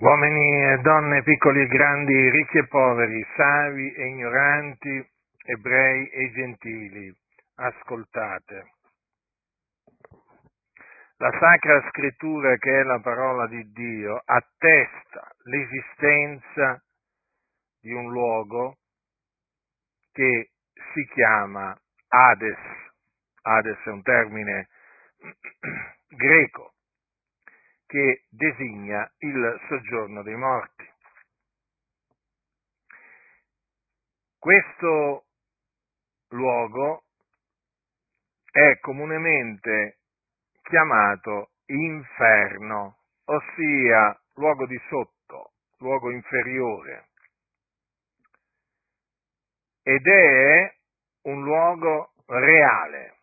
Uomini e donne, piccoli e grandi, ricchi e poveri, savi e ignoranti, ebrei e gentili, ascoltate. La Sacra Scrittura, che è la parola di Dio, attesta l'esistenza di un luogo che si chiama Hades. Hades è un termine greco che designa il soggiorno dei morti. Questo luogo è comunemente chiamato inferno, ossia luogo di sotto, luogo inferiore. Ed è un luogo reale,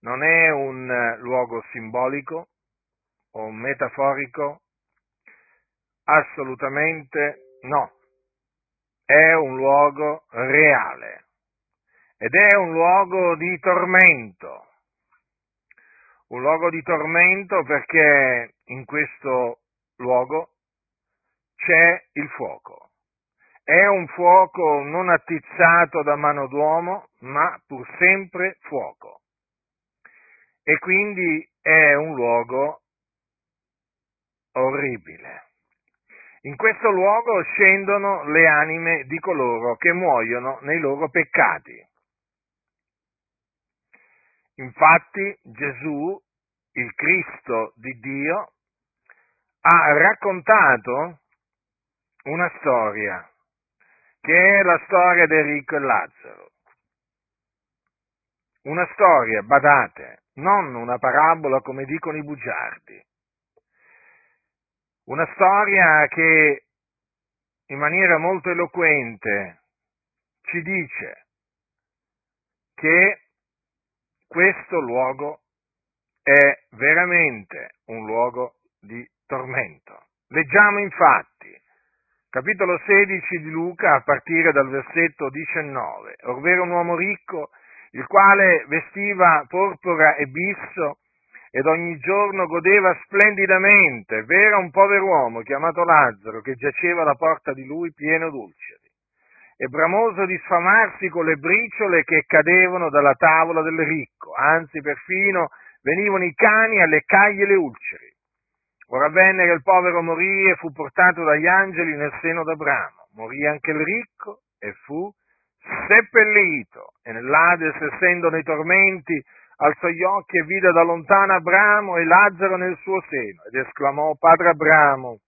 non è un luogo simbolico, o metaforico? Assolutamente no. È un luogo reale ed è un luogo di tormento. Un luogo di tormento perché in questo luogo c'è il fuoco. È un fuoco non attizzato da mano d'uomo, ma pur sempre fuoco. E quindi è un luogo orribile. In questo luogo scendono le anime di coloro che muoiono nei loro peccati. Infatti Gesù, il Cristo di Dio, ha raccontato una storia, che è la storia del ricco e Lazzaro. Una storia, badate, non una parabola come dicono i bugiardi. Una storia che in maniera molto eloquente ci dice che questo luogo è veramente un luogo di tormento. Leggiamo infatti capitolo 16 di Luca a partire dal versetto 19, ovvero un uomo ricco il quale vestiva porpora e bisso ed ogni giorno godeva splendidamente, v'era un pover'uomo chiamato Lazzaro che giaceva alla porta di lui pieno d'ulceri e bramoso di sfamarsi con le briciole che cadevano dalla tavola del ricco, anzi perfino venivano i cani a leccargli le ulceri. Ora avvenne che il povero morì e fu portato dagli angeli nel seno d'Abramo. Morì anche il ricco e fu seppellito e nell'Ades, essendo nei tormenti, alzò gli occhi e vide da lontano Abramo e Lazzaro nel suo seno ed esclamò, Padre Abramo,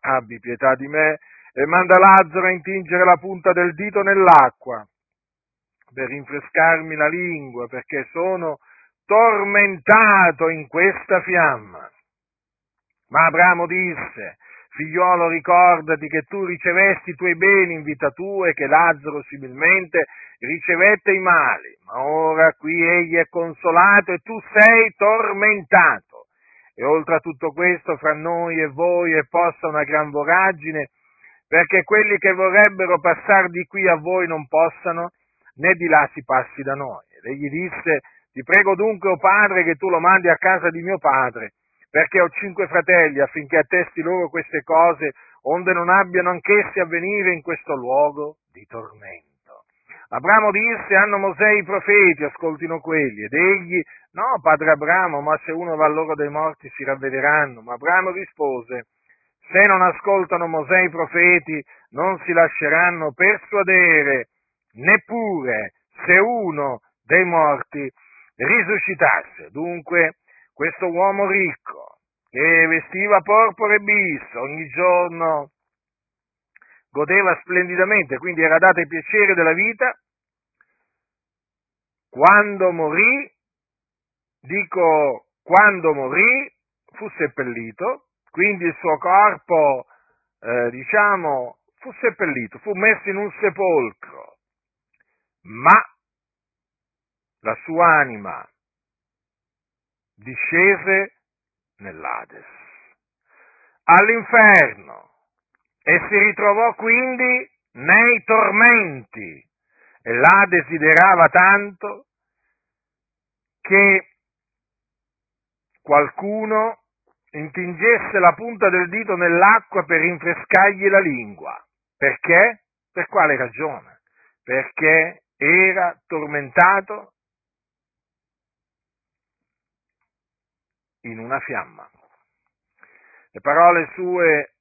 abbi pietà di me e manda Lazzaro a intingere la punta del dito nell'acqua per rinfrescarmi la lingua perché sono tormentato in questa fiamma. Ma Abramo disse, Figliolo, ricordati che tu ricevesti i tuoi beni in vita tua e che Lazzaro similmente ricevette i mali, ma ora qui egli è consolato e tu sei tormentato. E oltre a tutto questo, fra noi e voi è posta una gran voragine, perché quelli che vorrebbero passare di qui a voi non possano, né di là si passi da noi. Ed egli disse, ti prego dunque, o oh padre, che tu lo mandi a casa di mio padre, perché ho cinque fratelli affinché attesti loro queste cose, onde non abbiano anch'essi a venire in questo luogo di tormento. Abramo disse, hanno Mosè i profeti, ascoltino quelli, ed egli, no, padre Abramo, ma se uno va a loro dei morti si ravvederanno. Ma Abramo rispose, se non ascoltano Mosè i profeti, non si lasceranno persuadere, neppure se uno dei morti risuscitasse. Dunque, questo uomo ricco, che vestiva porpora e bis, ogni giorno godeva splendidamente, quindi era dato il piacere della vita, quando morì, dico quando morì, fu seppellito, quindi il suo corpo, eh, diciamo, fu seppellito, fu messo in un sepolcro, ma la sua anima discese nell'Ades, all'inferno, e si ritrovò quindi nei tormenti. E là desiderava tanto che qualcuno intingesse la punta del dito nell'acqua per rinfrescargli la lingua. Perché? Per quale ragione? Perché era tormentato in una fiamma. Le parole sue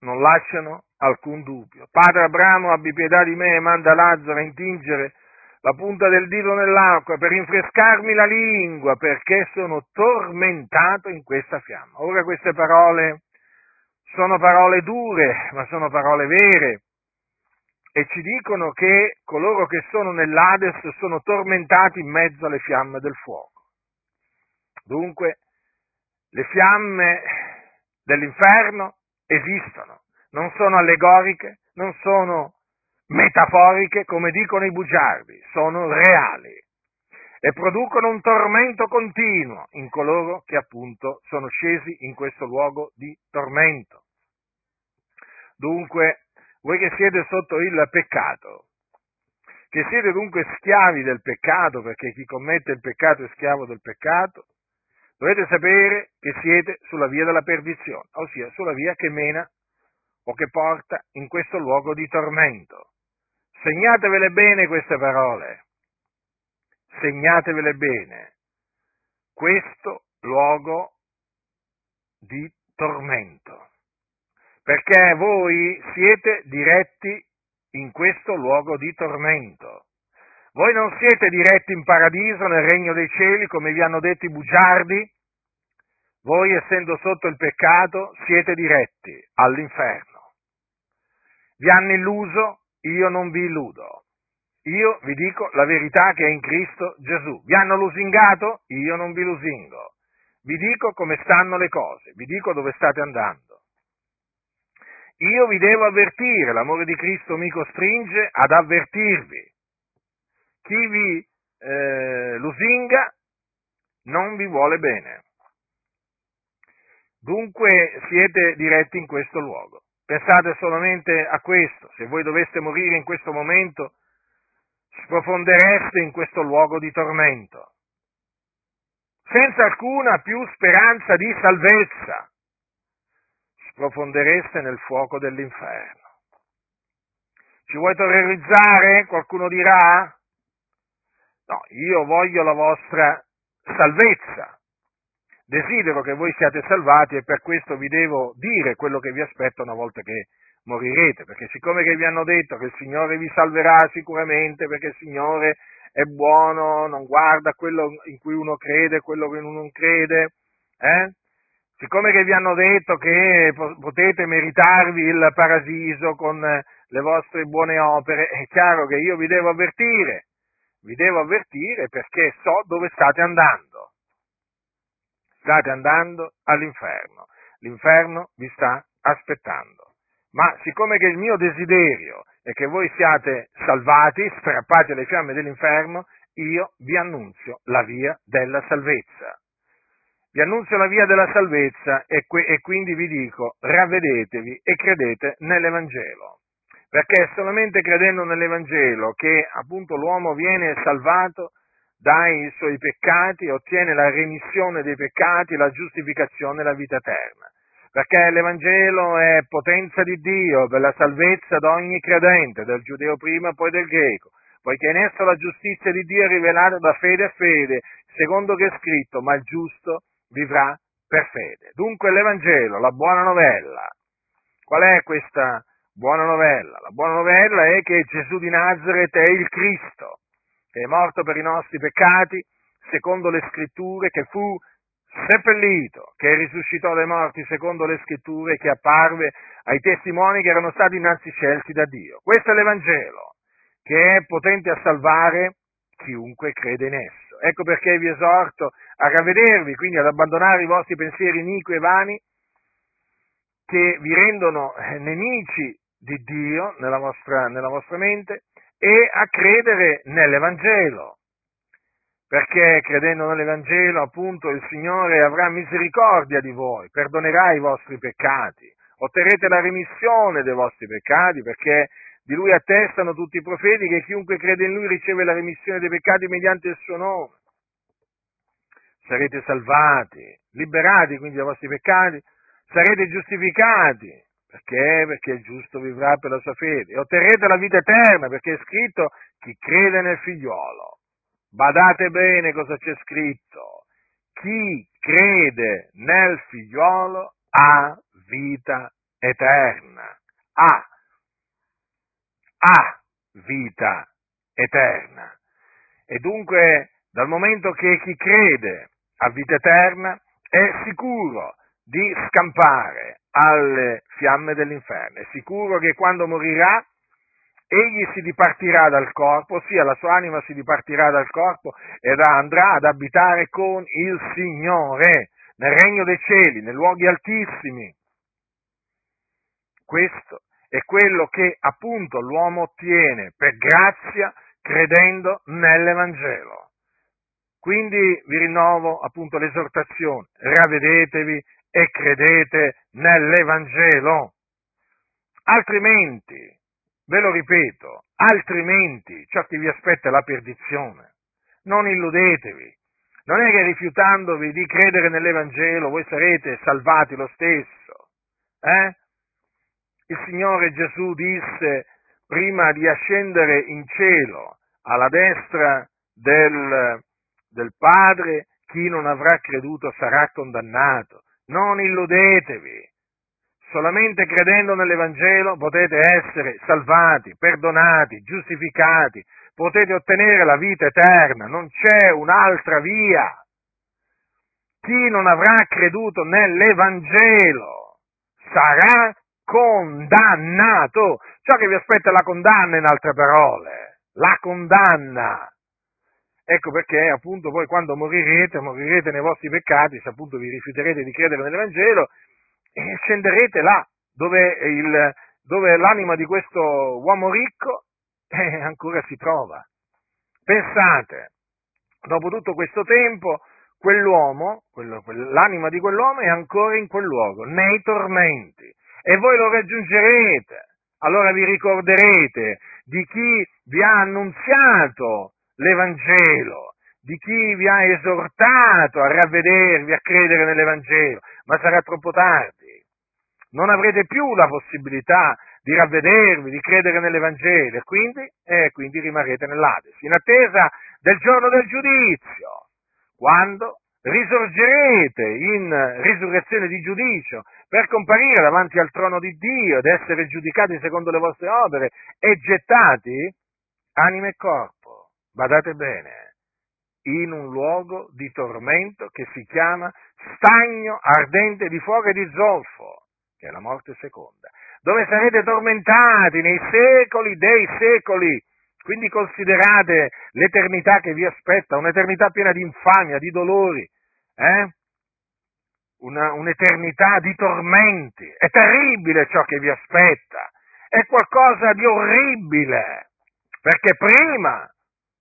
non lasciano alcun dubbio. Padre Abramo, abbi pietà di me e manda Lazzaro a intingere la punta del dito nell'acqua per rinfrescarmi la lingua, perché sono tormentato in questa fiamma. Ora queste parole sono parole dure, ma sono parole vere, e ci dicono che coloro che sono nell'Ades sono tormentati in mezzo alle fiamme del fuoco. Dunque, le fiamme dell'inferno esistono, non sono allegoriche, non sono metaforiche come dicono i bugiardi, sono reali e producono un tormento continuo in coloro che appunto sono scesi in questo luogo di tormento. Dunque, voi che siete sotto il peccato, che siete dunque schiavi del peccato, perché chi commette il peccato è schiavo del peccato, dovete sapere che siete sulla via della perdizione, ossia sulla via che mena o che porta in questo luogo di tormento. Segnatevele bene queste parole, segnatevele bene, questo luogo di tormento, perché voi siete diretti in questo luogo di tormento. Voi non siete diretti in paradiso, nel regno dei cieli, come vi hanno detto i bugiardi, voi essendo sotto il peccato siete diretti all'inferno. Vi hanno illuso io non vi illudo. Io vi dico la verità che è in Cristo Gesù. Vi hanno lusingato? Io non vi lusingo. Vi dico come stanno le cose, vi dico dove state andando. Io vi devo avvertire, l'amore di Cristo mi costringe ad avvertirvi. Chi vi eh, lusinga non vi vuole bene. Dunque siete diretti in questo luogo. Pensate solamente a questo, se voi doveste morire in questo momento, sprofondereste in questo luogo di tormento, senza alcuna più speranza di salvezza, sprofondereste nel fuoco dell'inferno. Ci vuoi terrorizzare? Qualcuno dirà? No, io voglio la vostra salvezza, Desidero che voi siate salvati e per questo vi devo dire quello che vi aspetta una volta che morirete, perché siccome che vi hanno detto che il Signore vi salverà sicuramente, perché il Signore è buono, non guarda quello in cui uno crede, quello che uno non crede, eh? siccome che vi hanno detto che potete meritarvi il paradiso con le vostre buone opere, è chiaro che io vi devo avvertire, vi devo avvertire perché so dove state andando state andando all'inferno. L'inferno vi sta aspettando. Ma siccome che il mio desiderio è che voi siate salvati, strappati alle fiamme dell'inferno, io vi annunzio la via della salvezza. Vi annunzio la via della salvezza e, que- e quindi vi dico ravvedetevi e credete nell'Evangelo. Perché è solamente credendo nell'Evangelo che appunto l'uomo viene salvato dai suoi peccati, ottiene la remissione dei peccati, la giustificazione e la vita eterna. Perché l'Evangelo è potenza di Dio per la salvezza di ogni credente, del giudeo prima e poi del greco, poiché in esso la giustizia di Dio è rivelata da fede a fede, secondo che è scritto, ma il giusto vivrà per fede. Dunque l'Evangelo, la buona novella. Qual è questa buona novella? La buona novella è che Gesù di Nazareth è il Cristo che è morto per i nostri peccati, secondo le scritture, che fu seppellito, che risuscitò dai morti secondo le scritture, che apparve ai testimoni che erano stati innanzi scelti da Dio. Questo è l'Evangelo, che è potente a salvare chiunque crede in esso. Ecco perché vi esorto a ravvedervi, quindi ad abbandonare i vostri pensieri iniqui e vani, che vi rendono nemici di Dio nella vostra, nella vostra mente, e a credere nell'Evangelo, perché credendo nell'Evangelo appunto il Signore avrà misericordia di voi, perdonerà i vostri peccati, otterrete la remissione dei vostri peccati, perché di Lui attestano tutti i profeti che chiunque crede in Lui riceve la remissione dei peccati mediante il suo nome. sarete salvati, liberati quindi dai vostri peccati, sarete giustificati, perché? Perché il giusto vivrà per la sua fede, e otterrete la vita eterna, perché è scritto chi crede nel figliuolo. Badate bene cosa c'è scritto. Chi crede nel figliuolo ha vita eterna. Ha. Ha vita eterna. E dunque, dal momento che chi crede ha vita eterna, è sicuro di scampare alle fiamme dell'inferno. È sicuro che quando morirà egli si dipartirà dal corpo, ossia la sua anima si dipartirà dal corpo ed andrà ad abitare con il Signore nel regno dei cieli, nei luoghi altissimi. Questo è quello che appunto l'uomo ottiene per grazia credendo nell'Evangelo. Quindi vi rinnovo appunto l'esortazione, ravvedetevi e credete nell'Evangelo. Altrimenti, ve lo ripeto, altrimenti ciò che vi aspetta è la perdizione. Non illudetevi. Non è che rifiutandovi di credere nell'Evangelo voi sarete salvati lo stesso. Eh? Il Signore Gesù disse prima di ascendere in cielo alla destra del, del Padre, chi non avrà creduto sarà condannato. Non illudetevi. Solamente credendo nell'Evangelo potete essere salvati, perdonati, giustificati, potete ottenere la vita eterna, non c'è un'altra via. Chi non avrà creduto nell'Evangelo sarà condannato. Ciò che vi aspetta è la condanna, in altre parole, la condanna. Ecco perché appunto voi quando morirete, morirete nei vostri peccati, se appunto vi rifiuterete di credere nell'Evangelo, e scenderete là dove, il, dove l'anima di questo uomo ricco eh, ancora si trova. Pensate, dopo tutto questo tempo, quell'uomo, quello, l'anima di quell'uomo è ancora in quel luogo, nei tormenti, e voi lo raggiungerete. Allora vi ricorderete di chi vi ha annunziato l'Evangelo, di chi vi ha esortato a ravvedervi, a credere nell'Evangelo, ma sarà troppo tardi. Non avrete più la possibilità di ravvedervi, di credere nell'Evangelo e quindi, eh, quindi rimarrete nell'Ades, in attesa del giorno del giudizio, quando risorgerete in risurrezione di giudicio per comparire davanti al trono di Dio ed essere giudicati secondo le vostre opere e gettati anima e corpo badate bene, in un luogo di tormento che si chiama stagno ardente di fuoco e di zolfo, che è la morte seconda, dove sarete tormentati nei secoli dei secoli. Quindi considerate l'eternità che vi aspetta, un'eternità piena di infamia, di dolori, eh? Una, un'eternità di tormenti. È terribile ciò che vi aspetta, è qualcosa di orribile, perché prima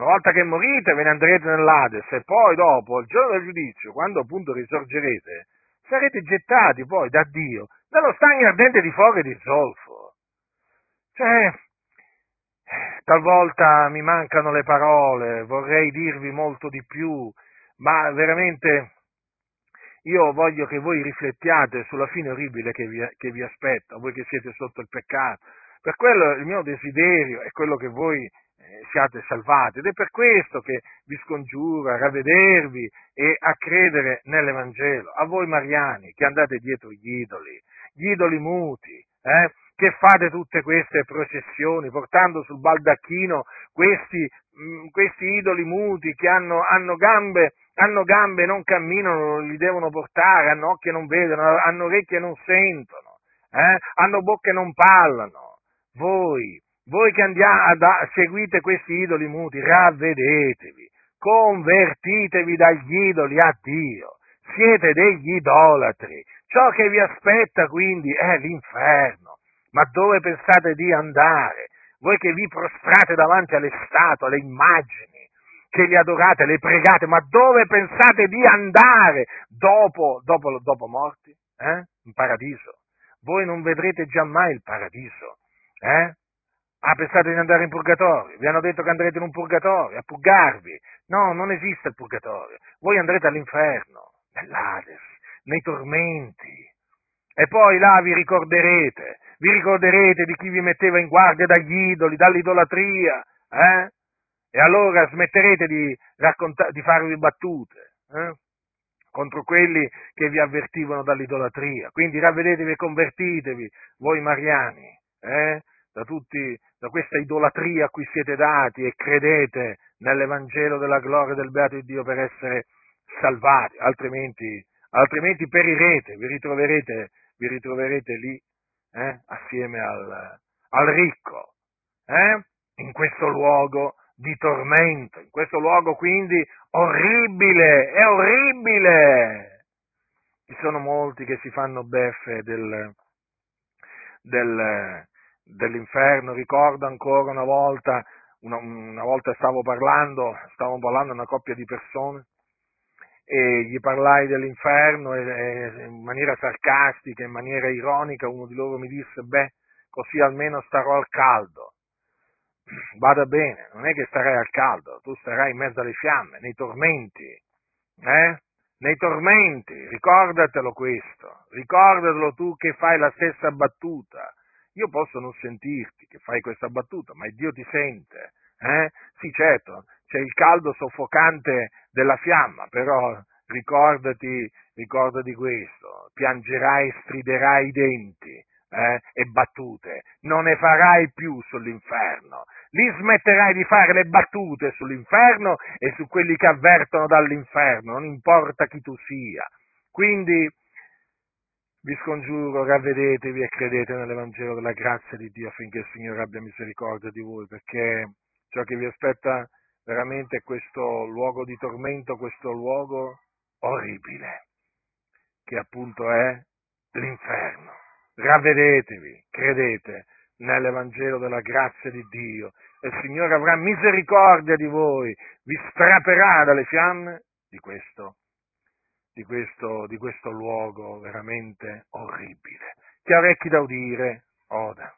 una volta che morite ve ne andrete nell'Ades e poi dopo, il giorno del giudizio, quando appunto risorgerete, sarete gettati poi da Dio nello stagno ardente di fuoco e di zolfo. Cioè, talvolta mi mancano le parole, vorrei dirvi molto di più, ma veramente io voglio che voi riflettiate sulla fine orribile che vi, che vi aspetta, voi che siete sotto il peccato. Per quello il mio desiderio è quello che voi siate salvati. Ed è per questo che vi scongiuro a ravvedervi e a credere nell'Evangelo. A voi mariani che andate dietro gli idoli, gli idoli muti, eh, che fate tutte queste processioni portando sul baldacchino questi, mh, mm, questi idoli muti che hanno, hanno gambe hanno gambe e non camminano, li devono portare, hanno occhi e non vedono, hanno orecchie e non sentono, eh? hanno bocche e non parlano. Voi voi che andiate, seguite questi idoli muti, ravvedetevi, convertitevi dagli idoli a Dio, siete degli idolatri. Ciò che vi aspetta quindi è l'inferno. Ma dove pensate di andare? Voi che vi prostrate davanti alle statue, alle immagini, che li adorate, le pregate, ma dove pensate di andare dopo, dopo, dopo morti? Eh? In paradiso. Voi non vedrete giammai il paradiso. Eh? Ah, pensate di andare in purgatorio? Vi hanno detto che andrete in un purgatorio, a purgarvi. No, non esiste il purgatorio. Voi andrete all'inferno, nell'Ades, nei tormenti. E poi là vi ricorderete, vi ricorderete di chi vi metteva in guardia dagli idoli, dall'idolatria, eh? E allora smetterete di, racconta- di farvi battute, eh? contro quelli che vi avvertivano dall'idolatria. Quindi ravvedetevi e convertitevi, voi mariani, eh? da, tutti, da questa idolatria a cui siete dati e credete nell'Evangelo della gloria del beato Dio per essere salvati, altrimenti, altrimenti perirete, vi ritroverete, vi ritroverete lì eh? assieme al, al ricco, eh? in questo luogo di tormento, in questo luogo quindi orribile, è orribile. Ci sono molti che si fanno beffe del, del, dell'inferno, ricordo ancora una volta, una, una volta stavo parlando, stavo parlando a una coppia di persone e gli parlai dell'inferno e, e in maniera sarcastica, in maniera ironica, uno di loro mi disse, beh, così almeno starò al caldo. Vada bene, non è che starai al caldo, tu starai in mezzo alle fiamme, nei tormenti, eh? Nei tormenti, ricordatelo questo, ricordatelo tu che fai la stessa battuta, io posso non sentirti che fai questa battuta, ma Dio ti sente. Eh? Sì, certo, c'è il caldo soffocante della fiamma, però ricordati, ricordati questo, piangerai e striderai i denti eh? e battute, non ne farai più sull'inferno, lì smetterai di fare le battute sull'inferno e su quelli che avvertono dall'inferno, non importa chi tu sia. Quindi vi scongiuro, ravvedetevi e credete nell'Evangelo della grazia di Dio affinché il Signore abbia misericordia di voi, perché ciò che vi aspetta veramente è questo luogo di tormento, questo luogo orribile, che appunto è l'inferno. Ravvedetevi, credete nell'Evangelo della grazia di Dio e il Signore avrà misericordia di voi, vi strapperà dalle fiamme di questo di questo, di questo luogo veramente orribile. Chi ha orecchi da udire, oda.